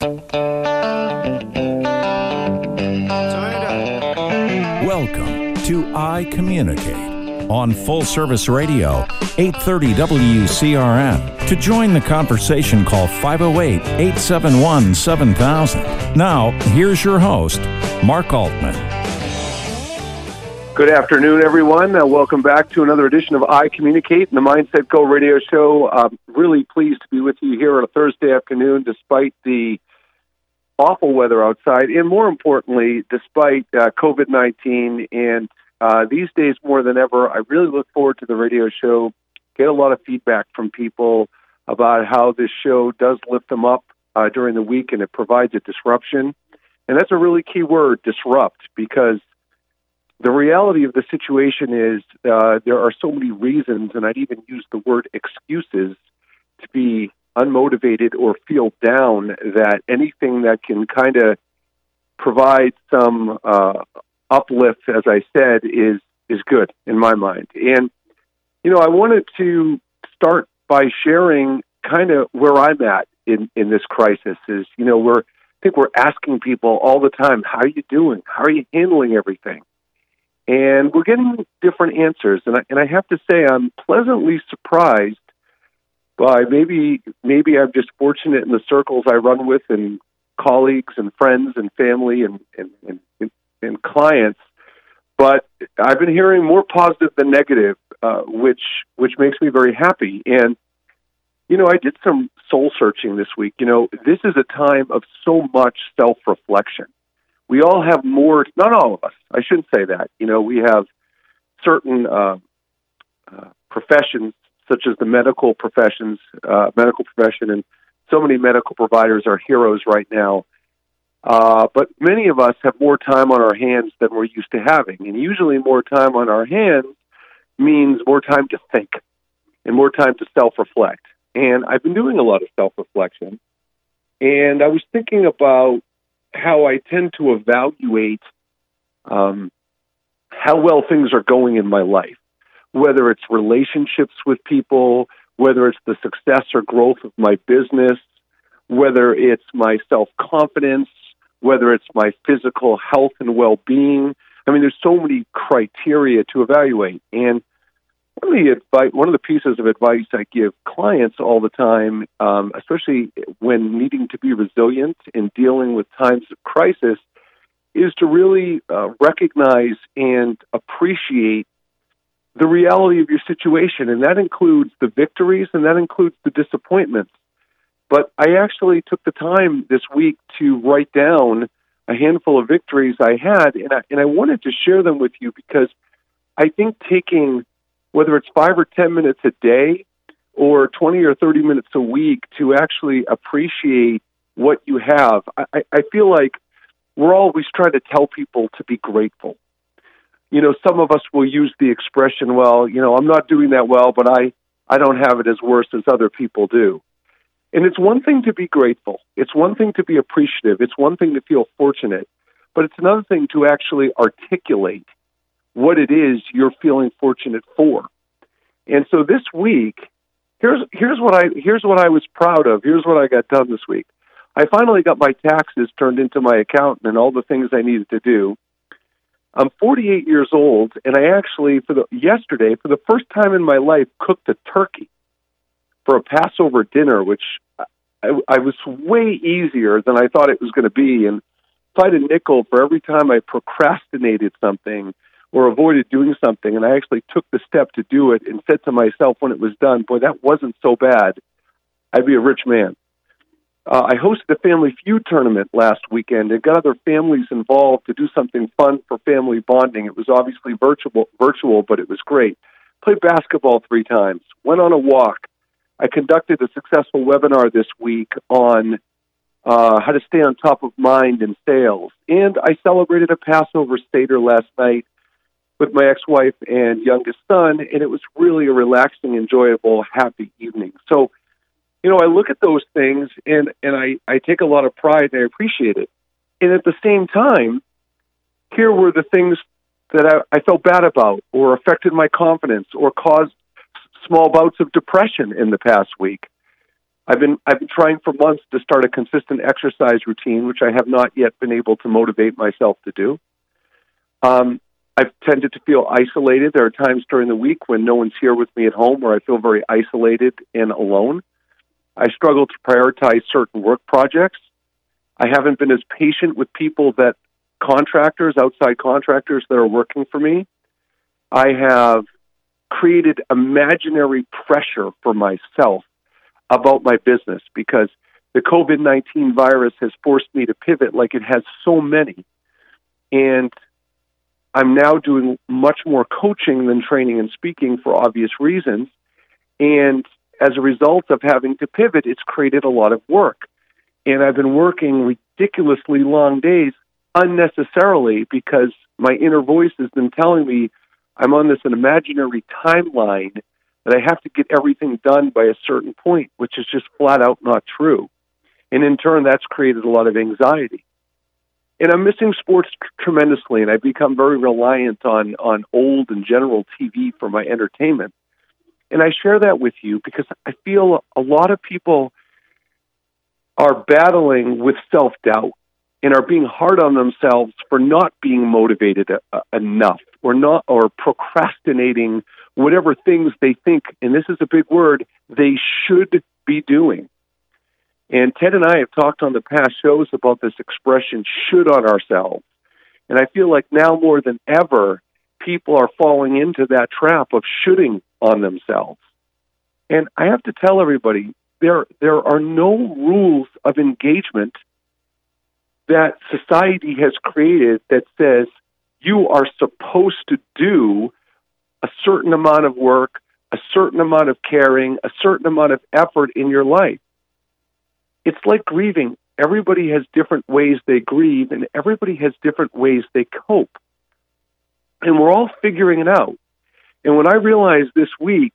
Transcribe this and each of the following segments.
Welcome to I Communicate on Full Service Radio, 830 WCRN. To join the conversation, call 508 871 7000. Now, here's your host, Mark Altman. Good afternoon, everyone. Uh, welcome back to another edition of I Communicate, the Mindset Go radio show. I'm really pleased to be with you here on a Thursday afternoon, despite the awful weather outside, and more importantly, despite uh, COVID 19. And uh, these days, more than ever, I really look forward to the radio show, get a lot of feedback from people about how this show does lift them up uh, during the week and it provides a disruption. And that's a really key word, disrupt, because the reality of the situation is uh, there are so many reasons, and I'd even use the word excuses to be unmotivated or feel down that anything that can kind of provide some uh, uplift, as I said, is is good in my mind. And you know, I wanted to start by sharing kind of where I'm at in in this crisis. Is you know we're I think we're asking people all the time, how are you doing? How are you handling everything? And we're getting different answers. And I, and I have to say, I'm pleasantly surprised by maybe maybe I'm just fortunate in the circles I run with and colleagues and friends and family and and, and, and clients. But I've been hearing more positive than negative, uh, which which makes me very happy. And you know, I did some soul searching this week. You know, this is a time of so much self reflection we all have more, not all of us, I shouldn't say that. You know, we have certain uh, uh, professions, such as the medical professions, uh, medical profession, and so many medical providers are heroes right now. Uh, but many of us have more time on our hands than we're used to having. And usually, more time on our hands means more time to think and more time to self reflect. And I've been doing a lot of self reflection. And I was thinking about how I tend to evaluate um, how well things are going in my life, whether it's relationships with people, whether it's the success or growth of my business, whether it's my self confidence, whether it's my physical health and well being. I mean, there's so many criteria to evaluate. And one of the advice, one of the pieces of advice I give clients all the time, um, especially when needing to be resilient in dealing with times of crisis, is to really uh, recognize and appreciate the reality of your situation, and that includes the victories and that includes the disappointments. But I actually took the time this week to write down a handful of victories I had, and I, and I wanted to share them with you because I think taking whether it's five or 10 minutes a day or 20 or 30 minutes a week to actually appreciate what you have. I, I feel like we're always trying to tell people to be grateful. You know, some of us will use the expression, well, you know, I'm not doing that well, but I, I don't have it as worse as other people do. And it's one thing to be grateful. It's one thing to be appreciative. It's one thing to feel fortunate. But it's another thing to actually articulate what it is you're feeling fortunate for. And so this week, here's here's what I here's what I was proud of. Here's what I got done this week. I finally got my taxes turned into my accountant and all the things I needed to do. I'm 48 years old, and I actually, for the yesterday, for the first time in my life, cooked a turkey for a Passover dinner, which I, I was way easier than I thought it was going to be. And if I had a nickel for every time I procrastinated something or avoided doing something, and I actually took the step to do it and said to myself when it was done, boy, that wasn't so bad. I'd be a rich man. Uh, I hosted a Family Feud tournament last weekend and got other families involved to do something fun for family bonding. It was obviously virtual, virtual, but it was great. Played basketball three times. Went on a walk. I conducted a successful webinar this week on uh, how to stay on top of mind in sales, and I celebrated a Passover Seder last night with my ex-wife and youngest son, and it was really a relaxing, enjoyable, happy evening. So, you know, I look at those things and and I I take a lot of pride and I appreciate it. And at the same time, here were the things that I, I felt bad about, or affected my confidence, or caused small bouts of depression in the past week. I've been I've been trying for months to start a consistent exercise routine, which I have not yet been able to motivate myself to do. Um, I've tended to feel isolated. There are times during the week when no one's here with me at home where I feel very isolated and alone. I struggle to prioritize certain work projects. I haven't been as patient with people that contractors, outside contractors that are working for me. I have created imaginary pressure for myself about my business because the COVID 19 virus has forced me to pivot like it has so many. And I'm now doing much more coaching than training and speaking for obvious reasons. And as a result of having to pivot, it's created a lot of work. And I've been working ridiculously long days unnecessarily because my inner voice has been telling me I'm on this imaginary timeline that I have to get everything done by a certain point, which is just flat out not true. And in turn, that's created a lot of anxiety. And I'm missing sports tremendously, and I've become very reliant on, on old and general TV for my entertainment. And I share that with you because I feel a lot of people are battling with self doubt and are being hard on themselves for not being motivated uh, enough or not or procrastinating whatever things they think and this is a big word they should be doing. And ted and i have talked on the past shows about this expression should on ourselves. And i feel like now more than ever people are falling into that trap of shooting on themselves and i have to tell everybody there there are no rules of engagement that society has created that says you are supposed to do a certain amount of work, a certain amount of caring, a certain amount of effort in your life. It's like grieving. Everybody has different ways they grieve, and everybody has different ways they cope. And we're all figuring it out. And when I realized this week,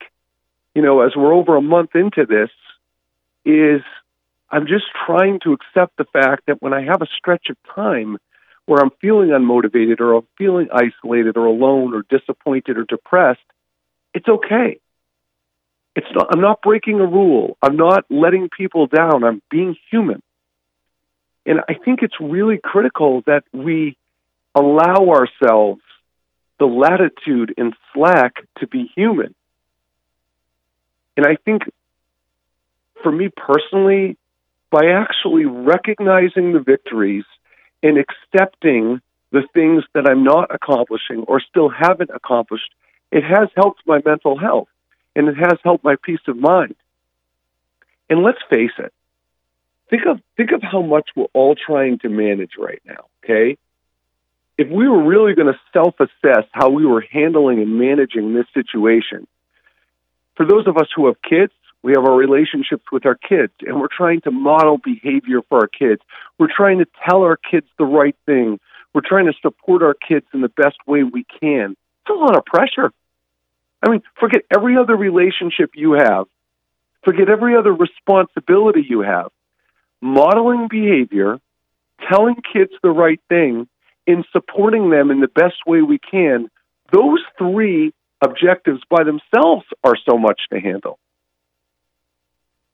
you know, as we're over a month into this, is I'm just trying to accept the fact that when I have a stretch of time where I'm feeling unmotivated or I'm feeling isolated or alone or disappointed or depressed, it's okay. It's not, I'm not breaking a rule. I'm not letting people down. I'm being human. And I think it's really critical that we allow ourselves the latitude and slack to be human. And I think for me personally, by actually recognizing the victories and accepting the things that I'm not accomplishing or still haven't accomplished, it has helped my mental health and it has helped my peace of mind. And let's face it, think of think of how much we're all trying to manage right now, okay? If we were really going to self-assess how we were handling and managing this situation, for those of us who have kids, we have our relationships with our kids, and we're trying to model behavior for our kids. We're trying to tell our kids the right thing. We're trying to support our kids in the best way we can. It's a lot of pressure. I mean, forget every other relationship you have, forget every other responsibility you have. Modeling behavior, telling kids the right thing, and supporting them in the best way we can, those three objectives by themselves are so much to handle.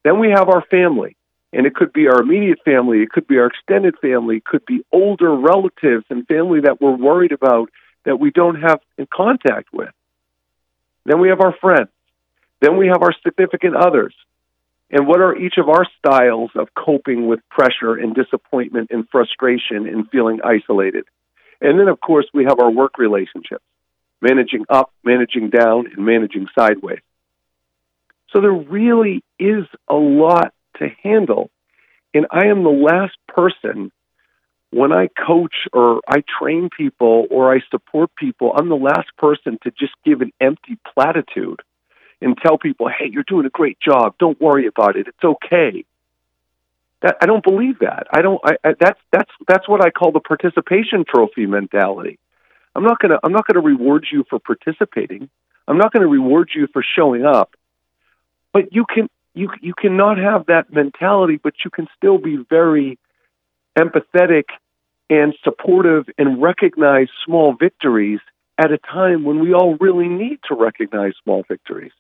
Then we have our family, and it could be our immediate family, it could be our extended family, it could be older relatives and family that we're worried about that we don't have in contact with. Then we have our friends. Then we have our significant others. And what are each of our styles of coping with pressure and disappointment and frustration and feeling isolated? And then, of course, we have our work relationships managing up, managing down, and managing sideways. So there really is a lot to handle. And I am the last person when I coach or I train people or I support people, I'm the last person to just give an empty platitude and tell people, "Hey, you're doing a great job. Don't worry about it. It's okay." That I don't believe that. I don't. I, I, that's that's that's what I call the participation trophy mentality. I'm not gonna I'm not gonna reward you for participating. I'm not to reward you for showing up. But you can you you cannot have that mentality, but you can still be very empathetic and supportive and recognize small victories at a time when we all really need to recognize small victories.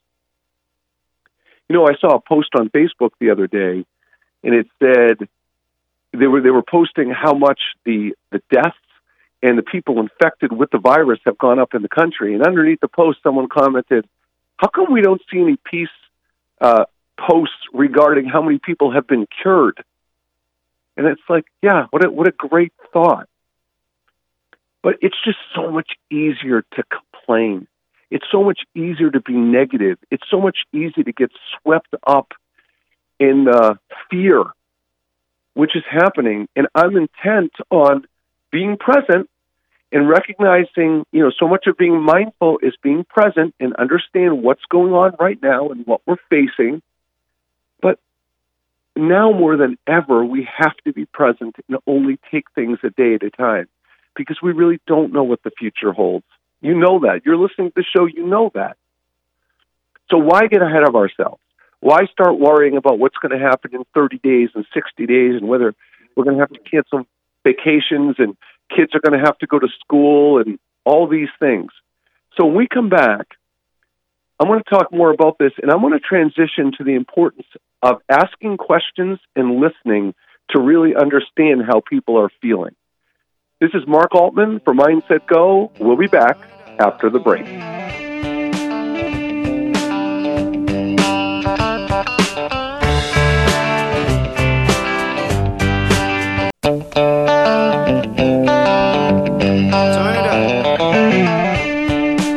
You know, I saw a post on Facebook the other day, and it said they were they were posting how much the the deaths and the people infected with the virus have gone up in the country. And underneath the post, someone commented, "How come we don't see any peace uh, posts regarding how many people have been cured?" And it's like, yeah, what a, what a great thought. But it's just so much easier to complain. It's so much easier to be negative. It's so much easier to get swept up in uh, fear, which is happening. And I'm intent on being present and recognizing, you know, so much of being mindful is being present and understand what's going on right now and what we're facing. But now more than ever, we have to be present and only take things a day at a time because we really don't know what the future holds. You know that. You're listening to the show, you know that. So why get ahead of ourselves? Why start worrying about what's going to happen in 30 days and 60 days and whether we're going to have to cancel vacations and kids are going to have to go to school and all these things? So when we come back, I want to talk more about this and I want to transition to the importance of asking questions and listening to really understand how people are feeling. This is Mark Altman for Mindset Go. We'll be back after the break.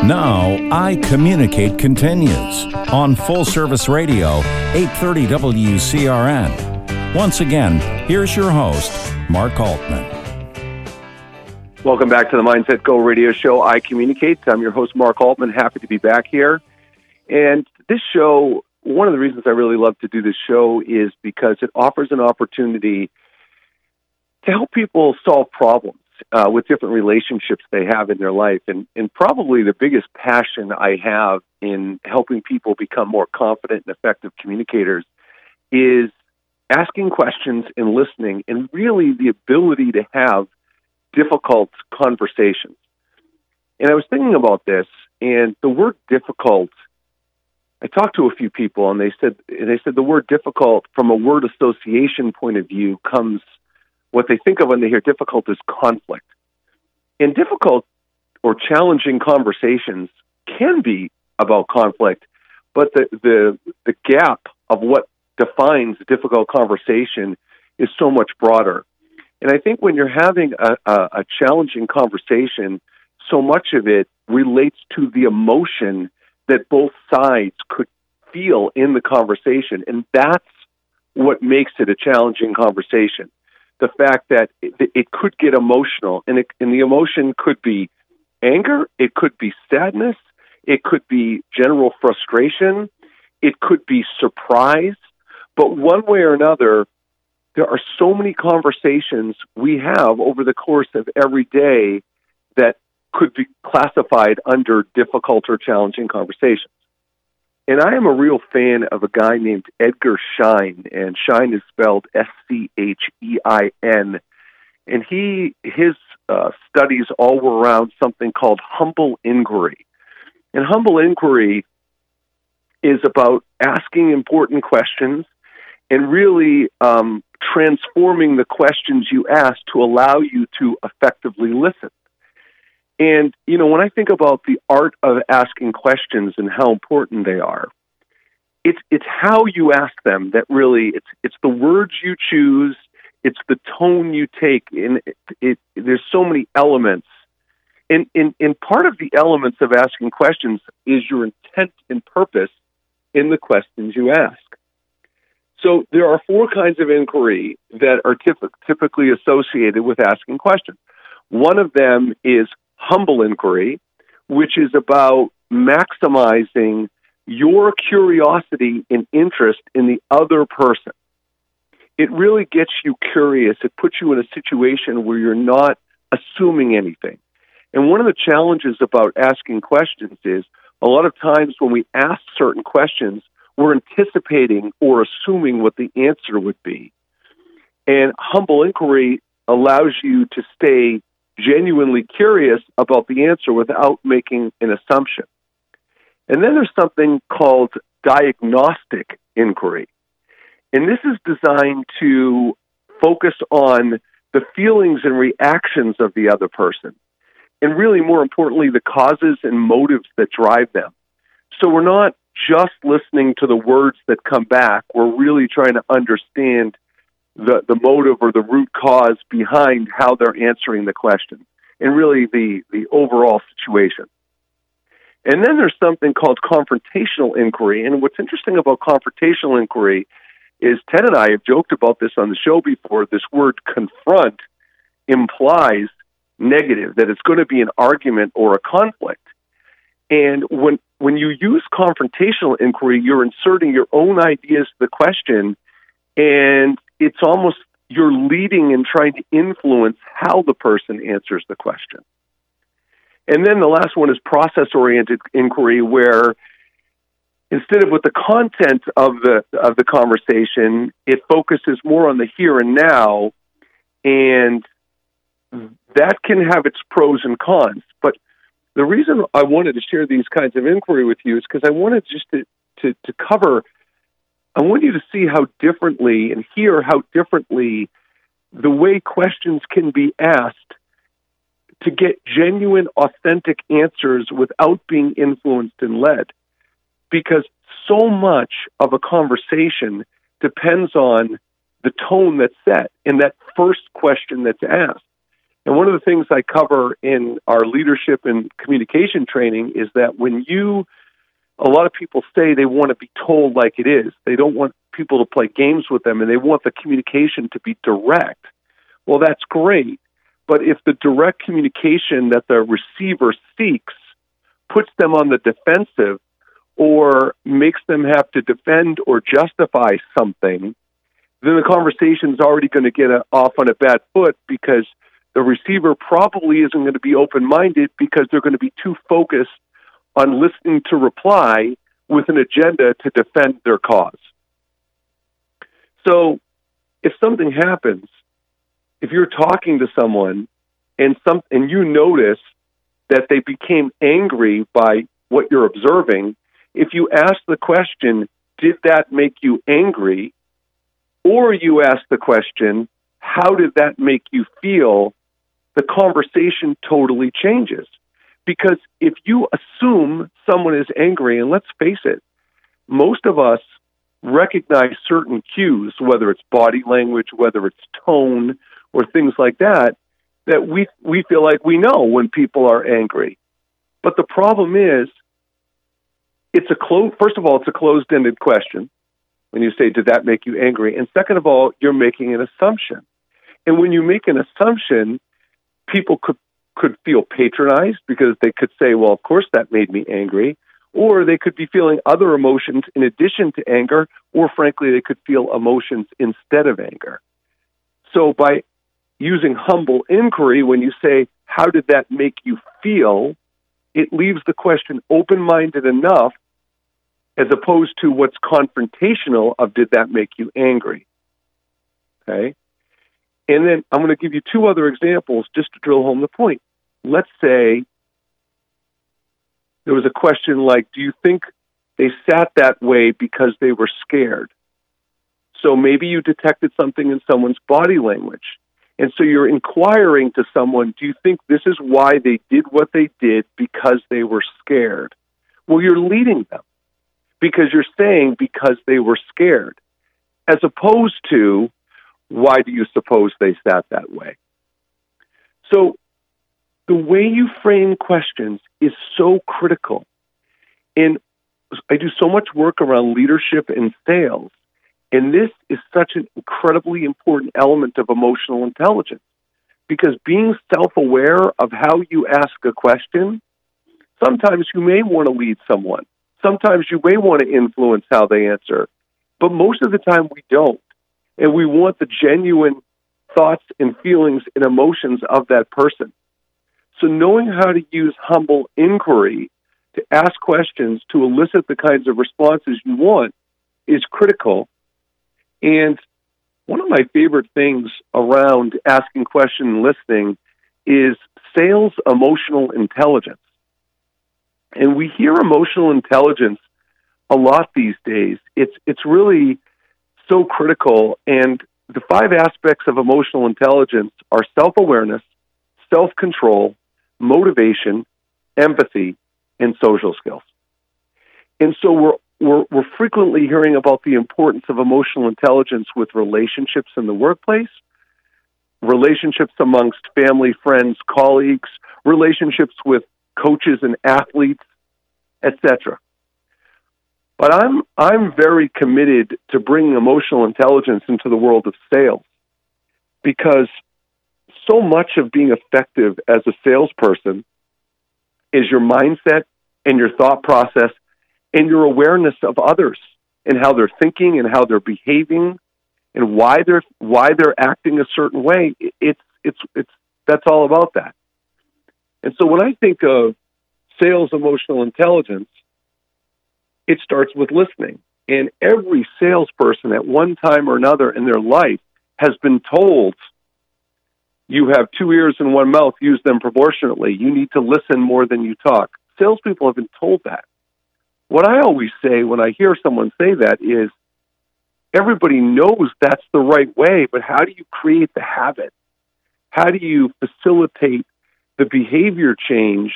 Now, I Communicate continues on Full Service Radio, 830 WCRN. Once again, here's your host, Mark Altman. Welcome back to the Mindset Go radio show. I communicate. I'm your host, Mark Altman. Happy to be back here. And this show, one of the reasons I really love to do this show is because it offers an opportunity to help people solve problems uh, with different relationships they have in their life. And, and probably the biggest passion I have in helping people become more confident and effective communicators is asking questions and listening, and really the ability to have difficult conversations. And I was thinking about this, and the word difficult. I talked to a few people, and they said they said the word difficult, from a word association point of view, comes what they think of when they hear difficult is conflict. And difficult or challenging conversations can be about conflict, but the the the gap of what defines difficult conversation is so much broader. And I think when you're having a, a, a challenging conversation, so much of it relates to the emotion that both sides could feel in the conversation. And that's what makes it a challenging conversation. The fact that it, it could get emotional, and, it, and the emotion could be anger, it could be sadness, it could be general frustration, it could be surprise. But one way or another, there are so many conversations we have over the course of every day that could be classified under difficult or challenging conversations. And I am a real fan of a guy named Edgar Schein, and Schein is spelled S C H E I N. And he his uh, studies all were around something called humble inquiry. And humble inquiry is about asking important questions and really um, transforming the questions you ask to allow you to effectively listen. And, you know, when I think about the art of asking questions and how important they are, it's, it's how you ask them that really, it's, it's the words you choose, it's the tone you take, and it, it, there's so many elements. And, and, and part of the elements of asking questions is your intent and purpose in the questions you ask. So there are four kinds of inquiry that are typ- typically associated with asking questions. One of them is humble inquiry, which is about maximizing your curiosity and interest in the other person. It really gets you curious. It puts you in a situation where you're not assuming anything. And one of the challenges about asking questions is a lot of times when we ask certain questions, we're anticipating or assuming what the answer would be. And humble inquiry allows you to stay genuinely curious about the answer without making an assumption. And then there's something called diagnostic inquiry. And this is designed to focus on the feelings and reactions of the other person. And really, more importantly, the causes and motives that drive them. So we're not just listening to the words that come back. We're really trying to understand the, the motive or the root cause behind how they're answering the question and really the, the overall situation. And then there's something called confrontational inquiry. And what's interesting about confrontational inquiry is Ted and I have joked about this on the show before. This word confront implies negative, that it's going to be an argument or a conflict. And when when you use confrontational inquiry, you're inserting your own ideas to the question, and it's almost you're leading and trying to influence how the person answers the question. And then the last one is process oriented inquiry, where instead of with the content of the of the conversation, it focuses more on the here and now, and that can have its pros and cons. But the reason I wanted to share these kinds of inquiry with you is because I wanted just to, to, to cover. I want you to see how differently and hear how differently the way questions can be asked to get genuine, authentic answers without being influenced and led. Because so much of a conversation depends on the tone that's set in that first question that's asked. And one of the things I cover in our leadership and communication training is that when you, a lot of people say they want to be told like it is, they don't want people to play games with them and they want the communication to be direct. Well, that's great. But if the direct communication that the receiver seeks puts them on the defensive or makes them have to defend or justify something, then the conversation is already going to get off on a bad foot because the receiver probably isn't going to be open minded because they're going to be too focused on listening to reply with an agenda to defend their cause. So if something happens if you're talking to someone and some and you notice that they became angry by what you're observing, if you ask the question, did that make you angry? Or you ask the question, how did that make you feel? The conversation totally changes. Because if you assume someone is angry, and let's face it, most of us recognize certain cues, whether it's body language, whether it's tone, or things like that that we we feel like we know when people are angry. But the problem is it's a close first of all it's a closed-ended question when you say did that make you angry and second of all you're making an assumption. And when you make an assumption people could could feel patronized because they could say well of course that made me angry or they could be feeling other emotions in addition to anger or frankly they could feel emotions instead of anger. So by using humble inquiry, when you say, How did that make you feel? it leaves the question open minded enough as opposed to what's confrontational of did that make you angry? Okay. And then I'm going to give you two other examples just to drill home the point. Let's say there was a question like, Do you think they sat that way because they were scared? So maybe you detected something in someone's body language. And so you're inquiring to someone, do you think this is why they did what they did because they were scared? Well, you're leading them because you're saying because they were scared, as opposed to why do you suppose they sat that way? So the way you frame questions is so critical. And I do so much work around leadership and sales and this is such an incredibly important element of emotional intelligence because being self aware of how you ask a question, sometimes you may want to lead someone. Sometimes you may want to influence how they answer. But most of the time we don't. And we want the genuine thoughts and feelings and emotions of that person. So knowing how to use humble inquiry to ask questions to elicit the kinds of responses you want is critical and one of my favorite things around asking questions and listening is sales emotional intelligence. And we hear emotional intelligence a lot these days. It's it's really so critical and the five aspects of emotional intelligence are self-awareness, self-control, motivation, empathy, and social skills. And so we're we're, we're frequently hearing about the importance of emotional intelligence with relationships in the workplace, relationships amongst family, friends, colleagues, relationships with coaches and athletes, etc. But I'm I'm very committed to bringing emotional intelligence into the world of sales because so much of being effective as a salesperson is your mindset and your thought process and your awareness of others and how they're thinking and how they're behaving and why they're why they're acting a certain way. It's it's it's that's all about that. And so when I think of sales emotional intelligence, it starts with listening. And every salesperson at one time or another in their life has been told you have two ears and one mouth, use them proportionately. You need to listen more than you talk. Salespeople have been told that. What I always say when I hear someone say that is everybody knows that's the right way, but how do you create the habit? How do you facilitate the behavior change?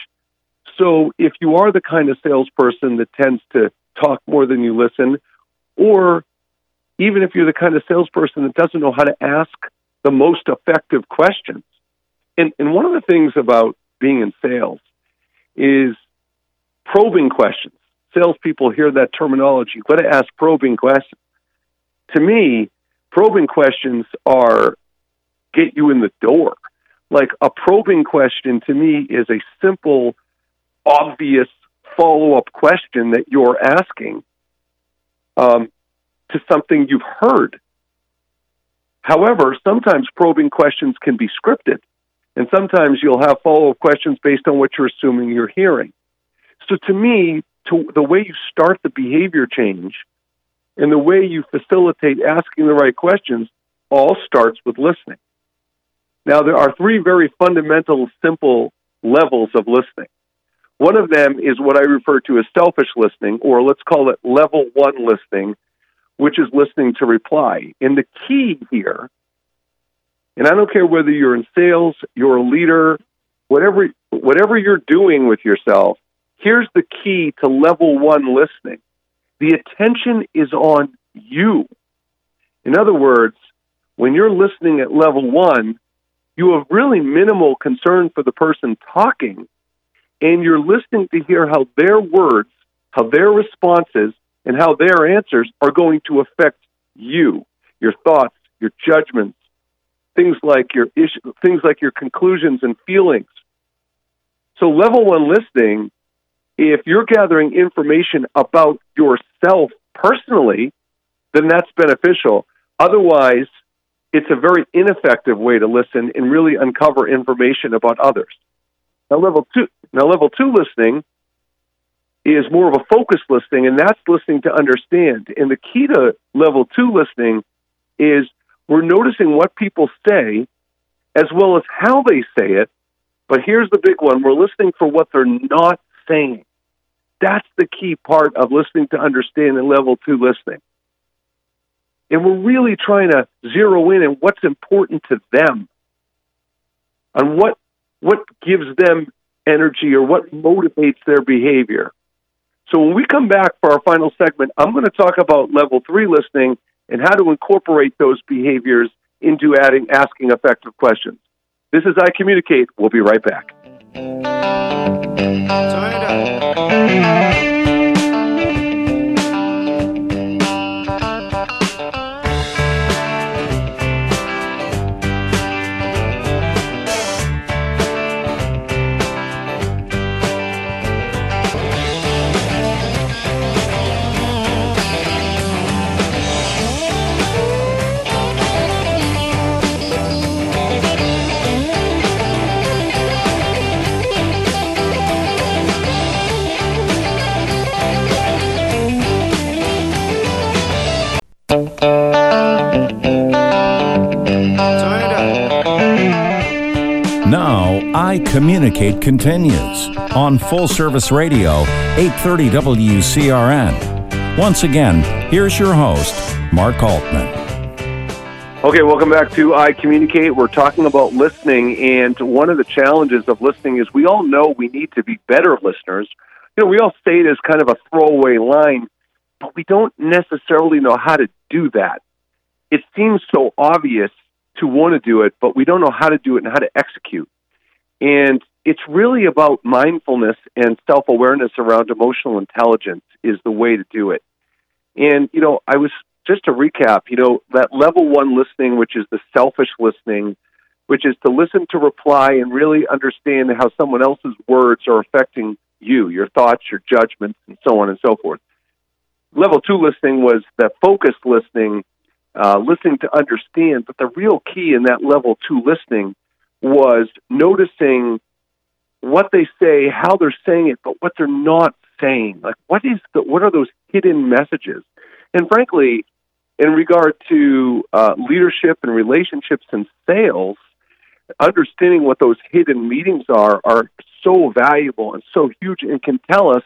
So if you are the kind of salesperson that tends to talk more than you listen, or even if you're the kind of salesperson that doesn't know how to ask the most effective questions. And, and one of the things about being in sales is probing questions. Salespeople hear that terminology. You've got to ask probing questions. To me, probing questions are get you in the door. Like a probing question to me is a simple, obvious follow up question that you're asking um, to something you've heard. However, sometimes probing questions can be scripted, and sometimes you'll have follow up questions based on what you're assuming you're hearing. So, to me, to the way you start the behavior change and the way you facilitate asking the right questions all starts with listening. Now, there are three very fundamental, simple levels of listening. One of them is what I refer to as selfish listening, or let's call it level one listening, which is listening to reply. And the key here, and I don't care whether you're in sales, you're a leader, whatever whatever you're doing with yourself, here's the key to level one listening. The attention is on you. In other words, when you're listening at level one, you have really minimal concern for the person talking and you're listening to hear how their words, how their responses, and how their answers are going to affect you, your thoughts, your judgments, things like your issue, things like your conclusions and feelings. So level one listening, if you're gathering information about yourself personally, then that's beneficial. Otherwise, it's a very ineffective way to listen and really uncover information about others. Now, level two, now level two listening is more of a focused listening, and that's listening to understand. And the key to level two listening is we're noticing what people say as well as how they say it. But here's the big one we're listening for what they're not saying. That's the key part of listening to understand and level two listening. And we're really trying to zero in on what's important to them, on what what gives them energy or what motivates their behavior. So when we come back for our final segment, I'm going to talk about level three listening and how to incorporate those behaviors into adding asking effective questions. This is I Communicate. We'll be right back. Now, I Communicate continues on Full Service Radio, 830 WCRN. Once again, here's your host, Mark Altman. Okay, welcome back to I Communicate. We're talking about listening, and one of the challenges of listening is we all know we need to be better listeners. You know, we all say it as kind of a throwaway line, but we don't necessarily know how to do that. It seems so obvious to want to do it, but we don't know how to do it and how to execute. And it's really about mindfulness and self awareness around emotional intelligence is the way to do it. And, you know, I was just to recap, you know, that level one listening, which is the selfish listening, which is to listen to reply and really understand how someone else's words are affecting you, your thoughts, your judgments, and so on and so forth. Level two listening was the focused listening, uh, listening to understand. But the real key in that level two listening was noticing what they say, how they're saying it, but what they're not saying. Like, what is the, what are those hidden messages? And frankly, in regard to uh, leadership and relationships and sales, understanding what those hidden meetings are are so valuable and so huge and can tell us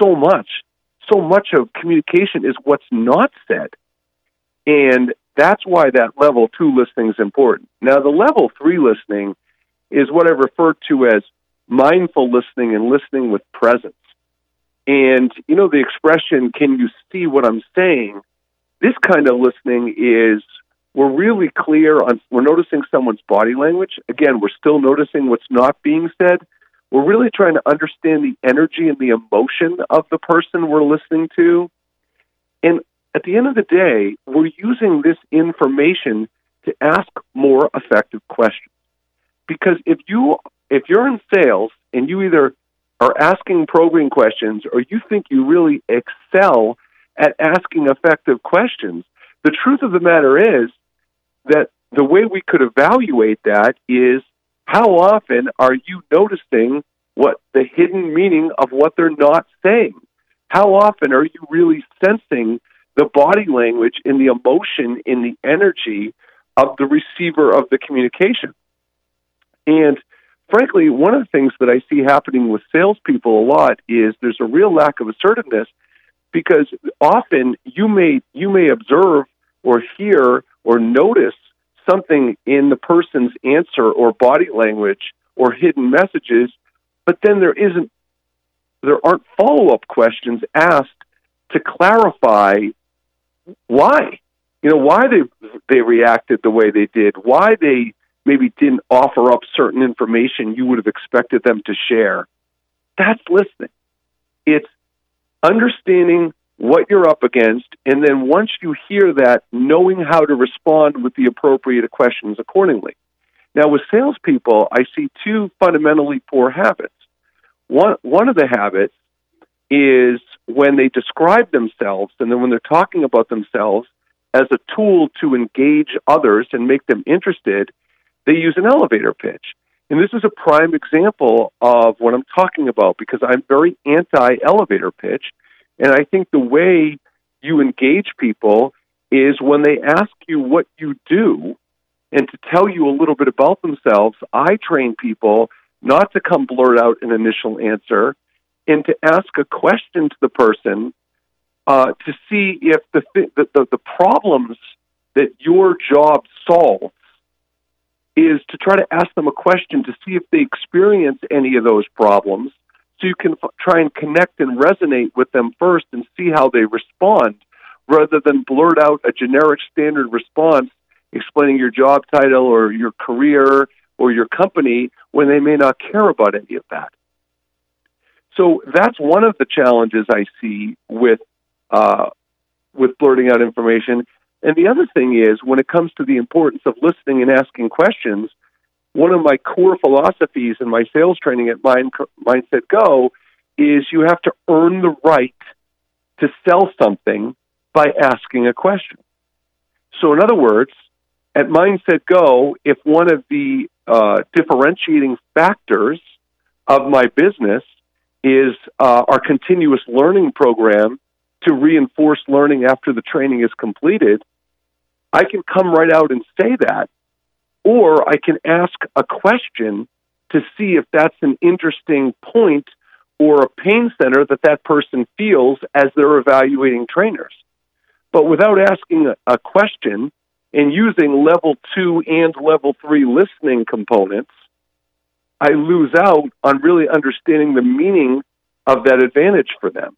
so much. So much of communication is what's not said. And that's why that level two listening is important. Now, the level three listening is what I refer to as mindful listening and listening with presence. And, you know, the expression, can you see what I'm saying? This kind of listening is we're really clear on, we're noticing someone's body language. Again, we're still noticing what's not being said. We're really trying to understand the energy and the emotion of the person we're listening to. And at the end of the day, we're using this information to ask more effective questions. Because if you if you're in sales and you either are asking probing questions or you think you really excel at asking effective questions, the truth of the matter is that the way we could evaluate that is how often are you noticing what the hidden meaning of what they're not saying? How often are you really sensing the body language and the emotion and the energy of the receiver of the communication? And frankly, one of the things that I see happening with salespeople a lot is there's a real lack of assertiveness because often you may you may observe or hear or notice something in the person's answer or body language or hidden messages, but then there isn't there aren't follow up questions asked to clarify why. You know, why they they reacted the way they did, why they maybe didn't offer up certain information you would have expected them to share. That's listening. It's understanding what you're up against, and then once you hear that, knowing how to respond with the appropriate questions accordingly. Now, with salespeople, I see two fundamentally poor habits. One, one of the habits is when they describe themselves and then when they're talking about themselves as a tool to engage others and make them interested, they use an elevator pitch. And this is a prime example of what I'm talking about because I'm very anti elevator pitch. And I think the way you engage people is when they ask you what you do and to tell you a little bit about themselves. I train people not to come blurt out an initial answer and to ask a question to the person uh, to see if the, the, the, the problems that your job solves is to try to ask them a question to see if they experience any of those problems so you can f- try and connect and resonate with them first and see how they respond rather than blurt out a generic standard response explaining your job title or your career or your company when they may not care about any of that. So that's one of the challenges I see with uh, with blurting out information. And the other thing is, when it comes to the importance of listening and asking questions, one of my core philosophies in my sales training at Mind, Mindset Go is you have to earn the right to sell something by asking a question. So, in other words, at Mindset Go, if one of the uh, differentiating factors of my business is uh, our continuous learning program to reinforce learning after the training is completed, I can come right out and say that, or I can ask a question to see if that's an interesting point or a pain center that that person feels as they're evaluating trainers. But without asking a, a question and using level two and level three listening components, I lose out on really understanding the meaning of that advantage for them.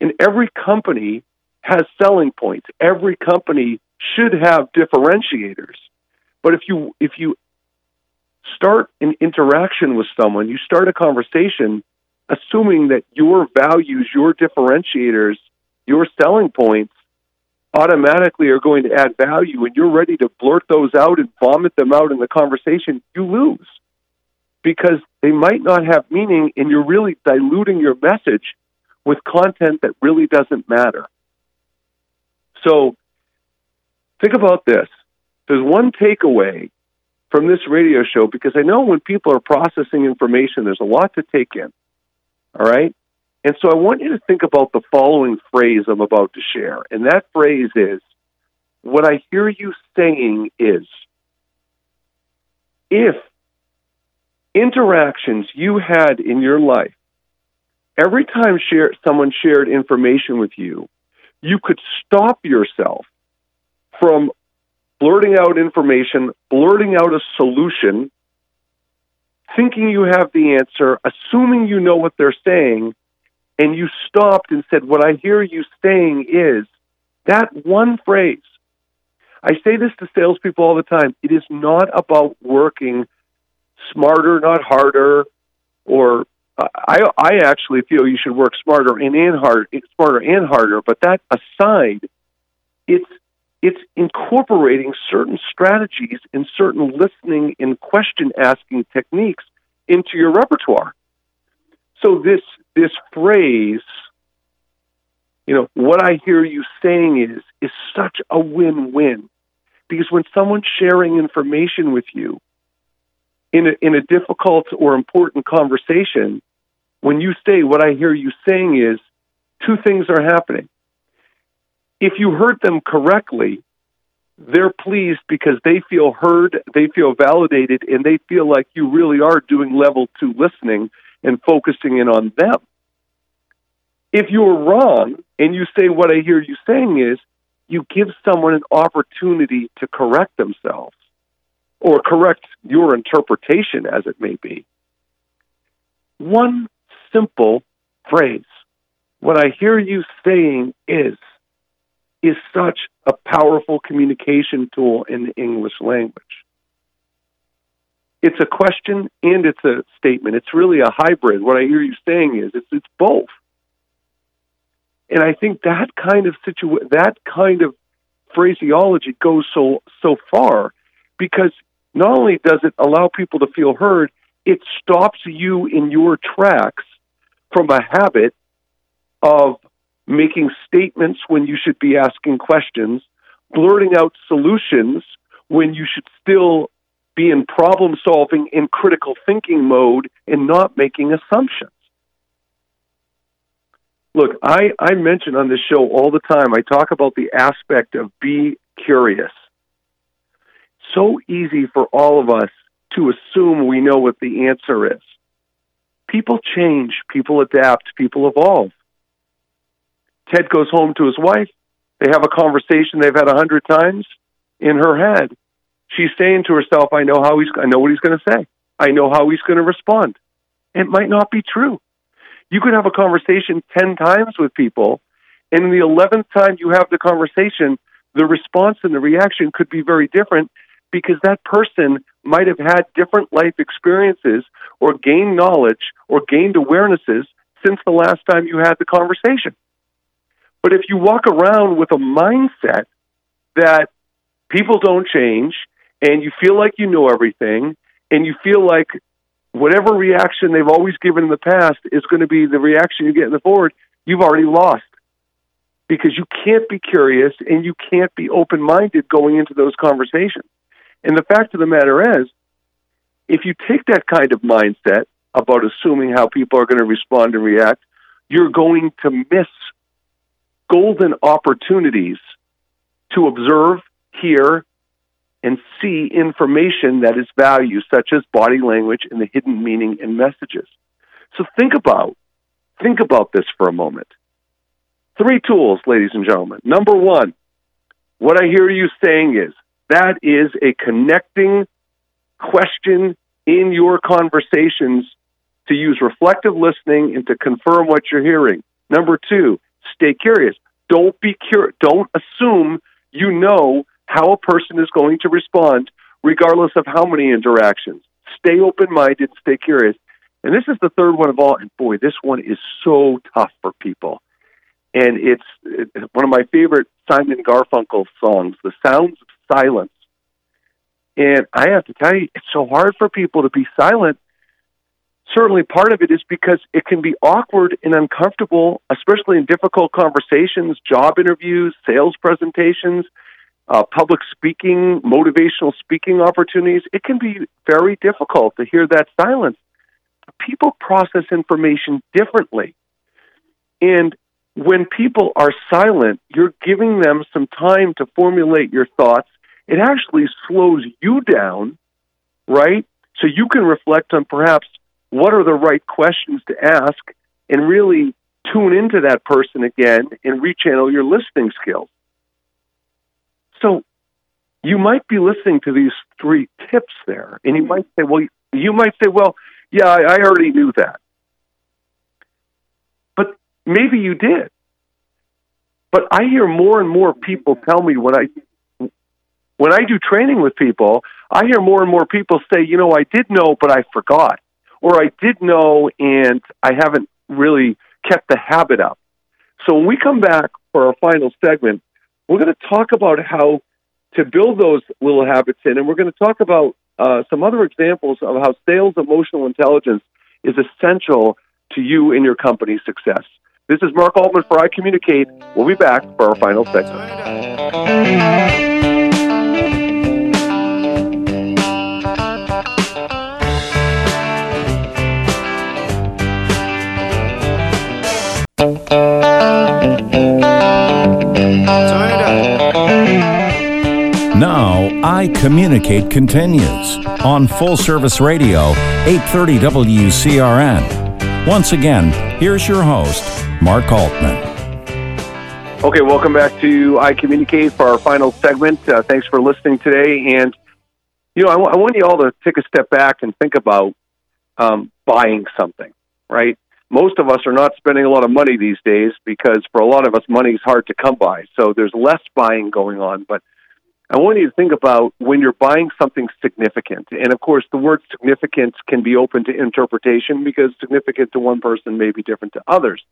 And every company has selling points. Every company should have differentiators. But if you if you start an interaction with someone, you start a conversation assuming that your values, your differentiators, your selling points automatically are going to add value and you're ready to blurt those out and vomit them out in the conversation, you lose because they might not have meaning and you're really diluting your message with content that really doesn't matter. So think about this. There's one takeaway from this radio show because I know when people are processing information, there's a lot to take in. All right? And so I want you to think about the following phrase I'm about to share. And that phrase is what I hear you saying is if interactions you had in your life, every time share, someone shared information with you, you could stop yourself from blurting out information, blurting out a solution, thinking you have the answer, assuming you know what they're saying, and you stopped and said, What I hear you saying is that one phrase. I say this to salespeople all the time. It is not about working smarter, not harder, or I, I actually feel you should work smarter and, and hard, smarter and harder. But that aside, it's it's incorporating certain strategies and certain listening and question asking techniques into your repertoire. So this this phrase, you know, what I hear you saying is is such a win-win. Because when someone's sharing information with you in a, in a difficult or important conversation, when you say what I hear you saying is two things are happening. If you heard them correctly, they're pleased because they feel heard, they feel validated, and they feel like you really are doing level two listening and focusing in on them. If you're wrong and you say what I hear you saying is, you give someone an opportunity to correct themselves or correct your interpretation as it may be. One simple phrase. What I hear you saying is, is such a powerful communication tool in the English language. It's a question and it's a statement. It's really a hybrid. What I hear you saying is it's it's both. And I think that kind of situa- that kind of phraseology goes so so far because not only does it allow people to feel heard, it stops you in your tracks from a habit of making statements when you should be asking questions, blurting out solutions when you should still be in problem solving and critical thinking mode and not making assumptions. Look, I, I mention on this show all the time, I talk about the aspect of be curious. So easy for all of us to assume we know what the answer is. People change, people adapt, people evolve. Ted goes home to his wife. They have a conversation they've had a hundred times in her head. She's saying to herself, "I know how he's. I know what he's going to say. I know how he's going to respond." It might not be true. You could have a conversation ten times with people, and the eleventh time you have the conversation, the response and the reaction could be very different because that person might have had different life experiences or gained knowledge or gained awarenesses since the last time you had the conversation. But if you walk around with a mindset that people don't change and you feel like you know everything and you feel like whatever reaction they've always given in the past is going to be the reaction you get in the forward, you've already lost. Because you can't be curious and you can't be open minded going into those conversations. And the fact of the matter is, if you take that kind of mindset about assuming how people are going to respond and react, you're going to miss golden opportunities to observe, hear, and see information that is value, such as body language and the hidden meaning in messages. So think about think about this for a moment. Three tools, ladies and gentlemen. Number one, what I hear you saying is that is a connecting question in your conversations to use reflective listening and to confirm what you're hearing. Number two, stay curious. Don't be cur- don't assume you know how a person is going to respond, regardless of how many interactions. Stay open minded, stay curious. And this is the third one of all. And boy, this one is so tough for people. And it's one of my favorite Simon Garfunkel songs, The Sounds of Silence. And I have to tell you, it's so hard for people to be silent. Certainly, part of it is because it can be awkward and uncomfortable, especially in difficult conversations, job interviews, sales presentations uh, public speaking, motivational speaking opportunities, it can be very difficult to hear that silence. People process information differently. And when people are silent, you're giving them some time to formulate your thoughts. It actually slows you down, right? So you can reflect on perhaps what are the right questions to ask and really tune into that person again and rechannel your listening skills. So you might be listening to these three tips there, and you might say, well, you might say, well, yeah, I, I already knew that. But maybe you did. But I hear more and more people tell me when I when I do training with people, I hear more and more people say, you know, I did know, but I forgot, or I did know and I haven't really kept the habit up. So when we come back for our final segment, we're going to talk about how to build those little habits in, and we're going to talk about uh, some other examples of how sales emotional intelligence is essential to you and your company's success. This is Mark Altman for I Communicate. We'll be back for our final segment. I Communicate continues on Full Service Radio, 830 WCRN. Once again, here's your host, Mark Altman. Okay, welcome back to I Communicate for our final segment. Uh, thanks for listening today. And, you know, I, w- I want you all to take a step back and think about um, buying something, right? Most of us are not spending a lot of money these days because for a lot of us, money is hard to come by. So there's less buying going on. But I want you to think about when you're buying something significant. And of course, the word significant can be open to interpretation because significant to one person may be different to others.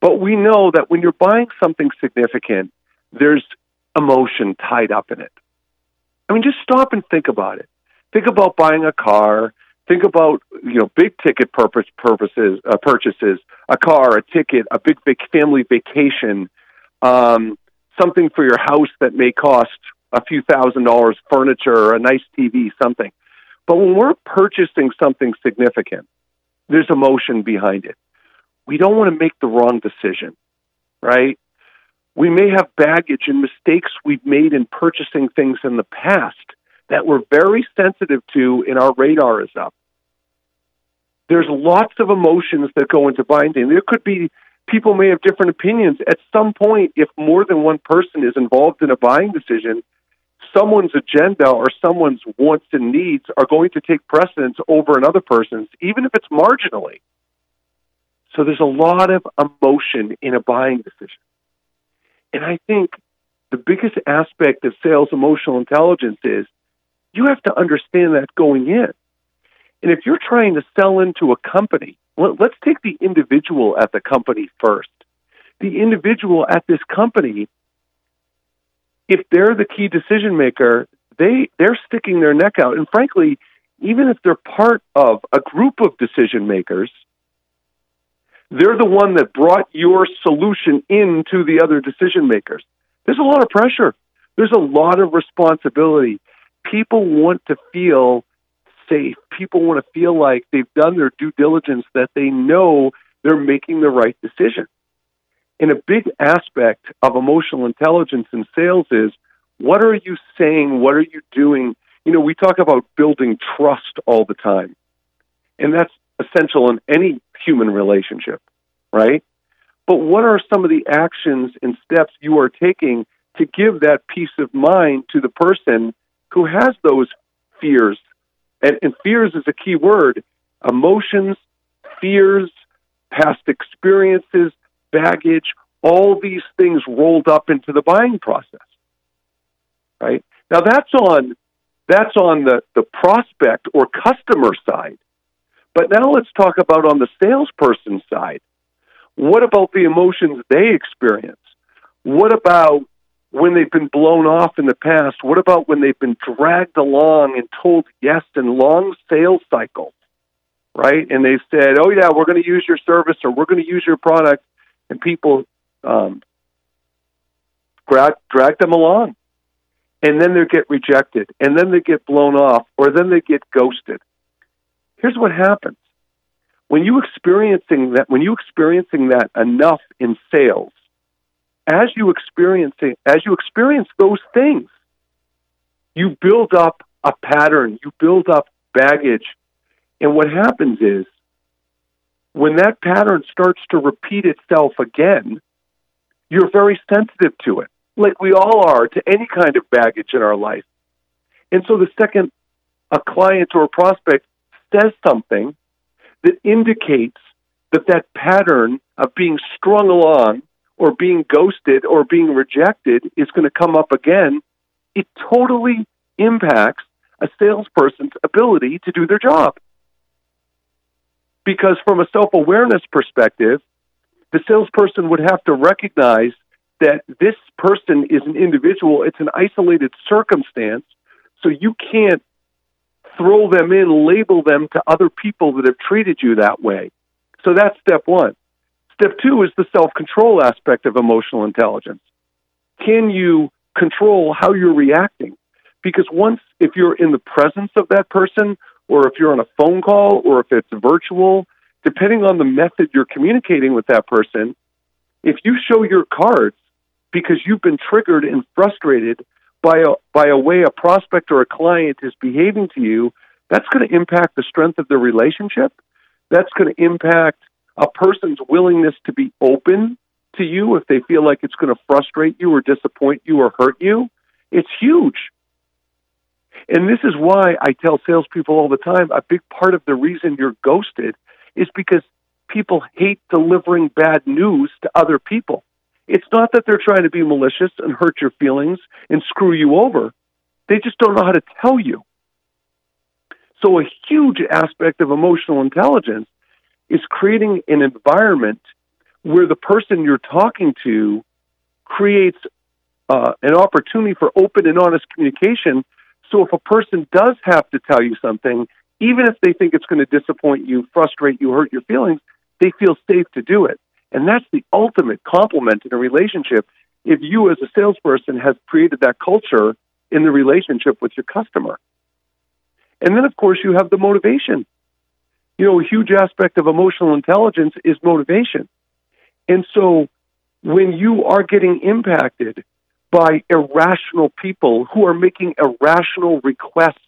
But we know that when you're buying something significant, there's emotion tied up in it. I mean, just stop and think about it. Think about buying a car. Think about you know big ticket purpose purposes uh, purchases, a car, a ticket, a big big family vacation, um, something for your house that may cost a few thousand dollars furniture or a nice TV, something. But when we're purchasing something significant, there's emotion behind it. We don't want to make the wrong decision, right? We may have baggage and mistakes we've made in purchasing things in the past that we're very sensitive to and our radar is up. There's lots of emotions that go into binding. There could be people may have different opinions. At some point, if more than one person is involved in a buying decision, someone's agenda or someone's wants and needs are going to take precedence over another person's, even if it's marginally. So there's a lot of emotion in a buying decision. And I think the biggest aspect of sales emotional intelligence is you have to understand that going in. And if you're trying to sell into a company, let's take the individual at the company first. The individual at this company if they're the key decision maker, they they're sticking their neck out. And frankly, even if they're part of a group of decision makers, they're the one that brought your solution into the other decision makers. There's a lot of pressure. There's a lot of responsibility. People want to feel safe. People want to feel like they've done their due diligence, that they know they're making the right decision. And a big aspect of emotional intelligence in sales is what are you saying? What are you doing? You know, we talk about building trust all the time. And that's essential in any human relationship, right? But what are some of the actions and steps you are taking to give that peace of mind to the person who has those fears? And, and fears is a key word emotions, fears, past experiences, baggage, all these things rolled up into the buying process. Right? Now that's on that's on the, the prospect or customer side. But now let's talk about on the salesperson side. What about the emotions they experience? What about when they've been blown off in the past? What about when they've been dragged along and told yes in long sales cycles, right? And they've said, oh, yeah, we're going to use your service or we're going to use your product. And people um, drag, drag them along. And then they get rejected. And then they get blown off or then they get ghosted. Here's what happens when you experiencing that when you experiencing that enough in sales as you experiencing as you experience those things you build up a pattern you build up baggage and what happens is when that pattern starts to repeat itself again you're very sensitive to it like we all are to any kind of baggage in our life and so the second a client or a prospect says something that indicates that that pattern of being strung along or being ghosted or being rejected is going to come up again, it totally impacts a salesperson's ability to do their job. Because from a self awareness perspective, the salesperson would have to recognize that this person is an individual, it's an isolated circumstance, so you can't throw them in, label them to other people that have treated you that way. So that's step one. Step two is the self control aspect of emotional intelligence. Can you control how you're reacting? Because once, if you're in the presence of that person, or if you're on a phone call, or if it's virtual, depending on the method you're communicating with that person, if you show your cards because you've been triggered and frustrated by a by a way a prospect or a client is behaving to you, that's going to impact the strength of the relationship. That's going to impact a person's willingness to be open to you if they feel like it's going to frustrate you or disappoint you or hurt you. It's huge. And this is why I tell salespeople all the time a big part of the reason you're ghosted is because people hate delivering bad news to other people. It's not that they're trying to be malicious and hurt your feelings and screw you over. They just don't know how to tell you. So, a huge aspect of emotional intelligence is creating an environment where the person you're talking to creates uh, an opportunity for open and honest communication. So, if a person does have to tell you something, even if they think it's going to disappoint you, frustrate you, hurt your feelings, they feel safe to do it. And that's the ultimate compliment in a relationship if you, as a salesperson, has created that culture in the relationship with your customer. And then, of course, you have the motivation. You know, a huge aspect of emotional intelligence is motivation. And so when you are getting impacted by irrational people who are making irrational requests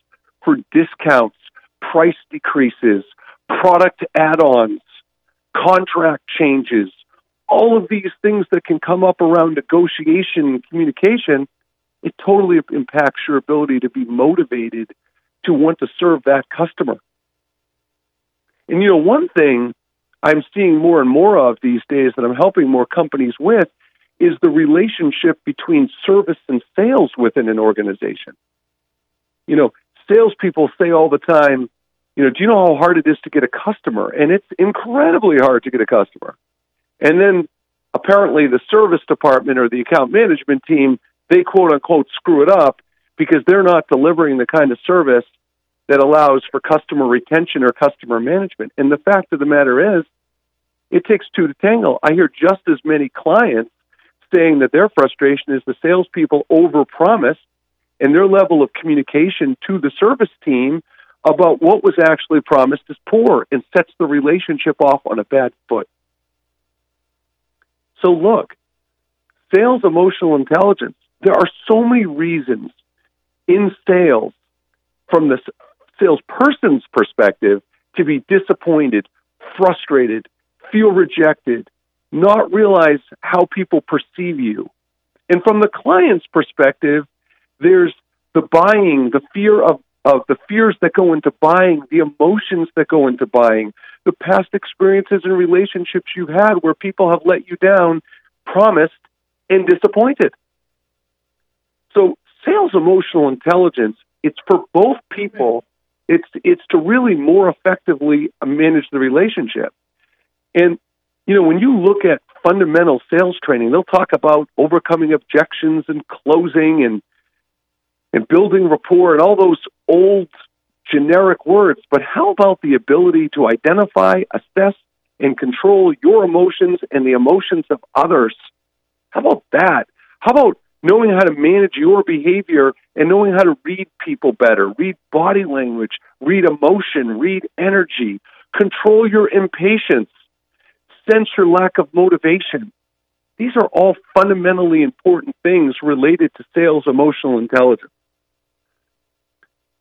for discounts, price decreases, product add ons, contract changes, all of these things that can come up around negotiation and communication, it totally impacts your ability to be motivated to want to serve that customer. And you know, one thing I'm seeing more and more of these days that I'm helping more companies with is the relationship between service and sales within an organization. You know, salespeople say all the time, you know, do you know how hard it is to get a customer? And it's incredibly hard to get a customer. And then apparently the service department or the account management team, they quote unquote screw it up because they're not delivering the kind of service that allows for customer retention or customer management. And the fact of the matter is, it takes two to tangle. I hear just as many clients saying that their frustration is the salespeople overpromise and their level of communication to the service team about what was actually promised is poor and sets the relationship off on a bad foot. So, look, sales emotional intelligence, there are so many reasons in sales from the salesperson's perspective to be disappointed, frustrated, feel rejected, not realize how people perceive you. And from the client's perspective, there's the buying, the fear of, of the fears that go into buying, the emotions that go into buying, the past experiences and relationships you've had where people have let you down, promised, and disappointed. So sales emotional intelligence, it's for both people. It's it's to really more effectively manage the relationship. And you know, when you look at fundamental sales training, they'll talk about overcoming objections and closing and and building rapport and all those old generic words. But how about the ability to identify, assess, and control your emotions and the emotions of others? How about that? How about knowing how to manage your behavior and knowing how to read people better, read body language, read emotion, read energy, control your impatience, sense your lack of motivation. These are all fundamentally important things related to sales emotional intelligence.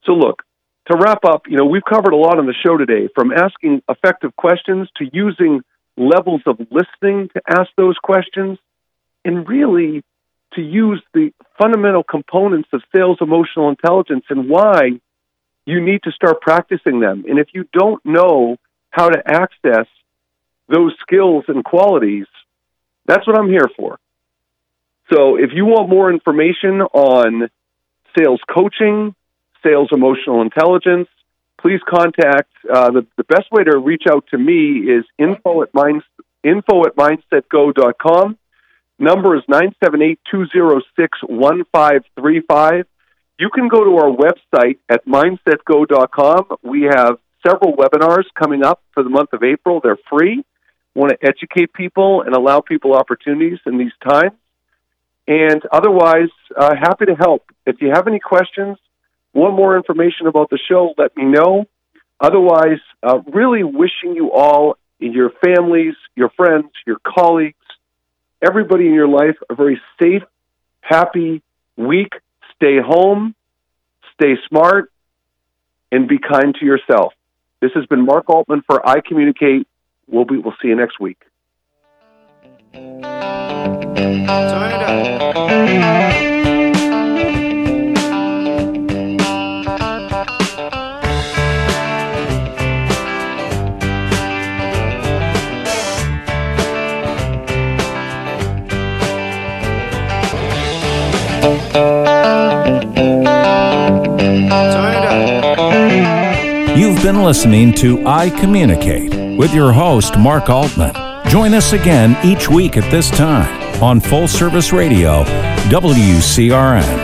So, look, to wrap up, you know, we've covered a lot on the show today from asking effective questions to using levels of listening to ask those questions and really to use the fundamental components of sales emotional intelligence and why you need to start practicing them. And if you don't know how to access those skills and qualities, that's what I'm here for. So if you want more information on sales coaching, sales emotional intelligence, please contact uh, the, the best way to reach out to me is info at, mind, info at mindsetgo.com. Number is 978-206-1535. You can go to our website at mindsetgo.com. We have several webinars coming up for the month of April. They're free. Want to educate people and allow people opportunities in these times. And otherwise, uh, happy to help. If you have any questions, want more information about the show, let me know. Otherwise, uh, really wishing you all, your families, your friends, your colleagues, everybody in your life a very safe, happy week. Stay home, stay smart, and be kind to yourself. This has been Mark Altman for I Communicate. We'll be we'll see you next week. Turn it up. Been listening to I Communicate with your host, Mark Altman. Join us again each week at this time on Full Service Radio, WCRN.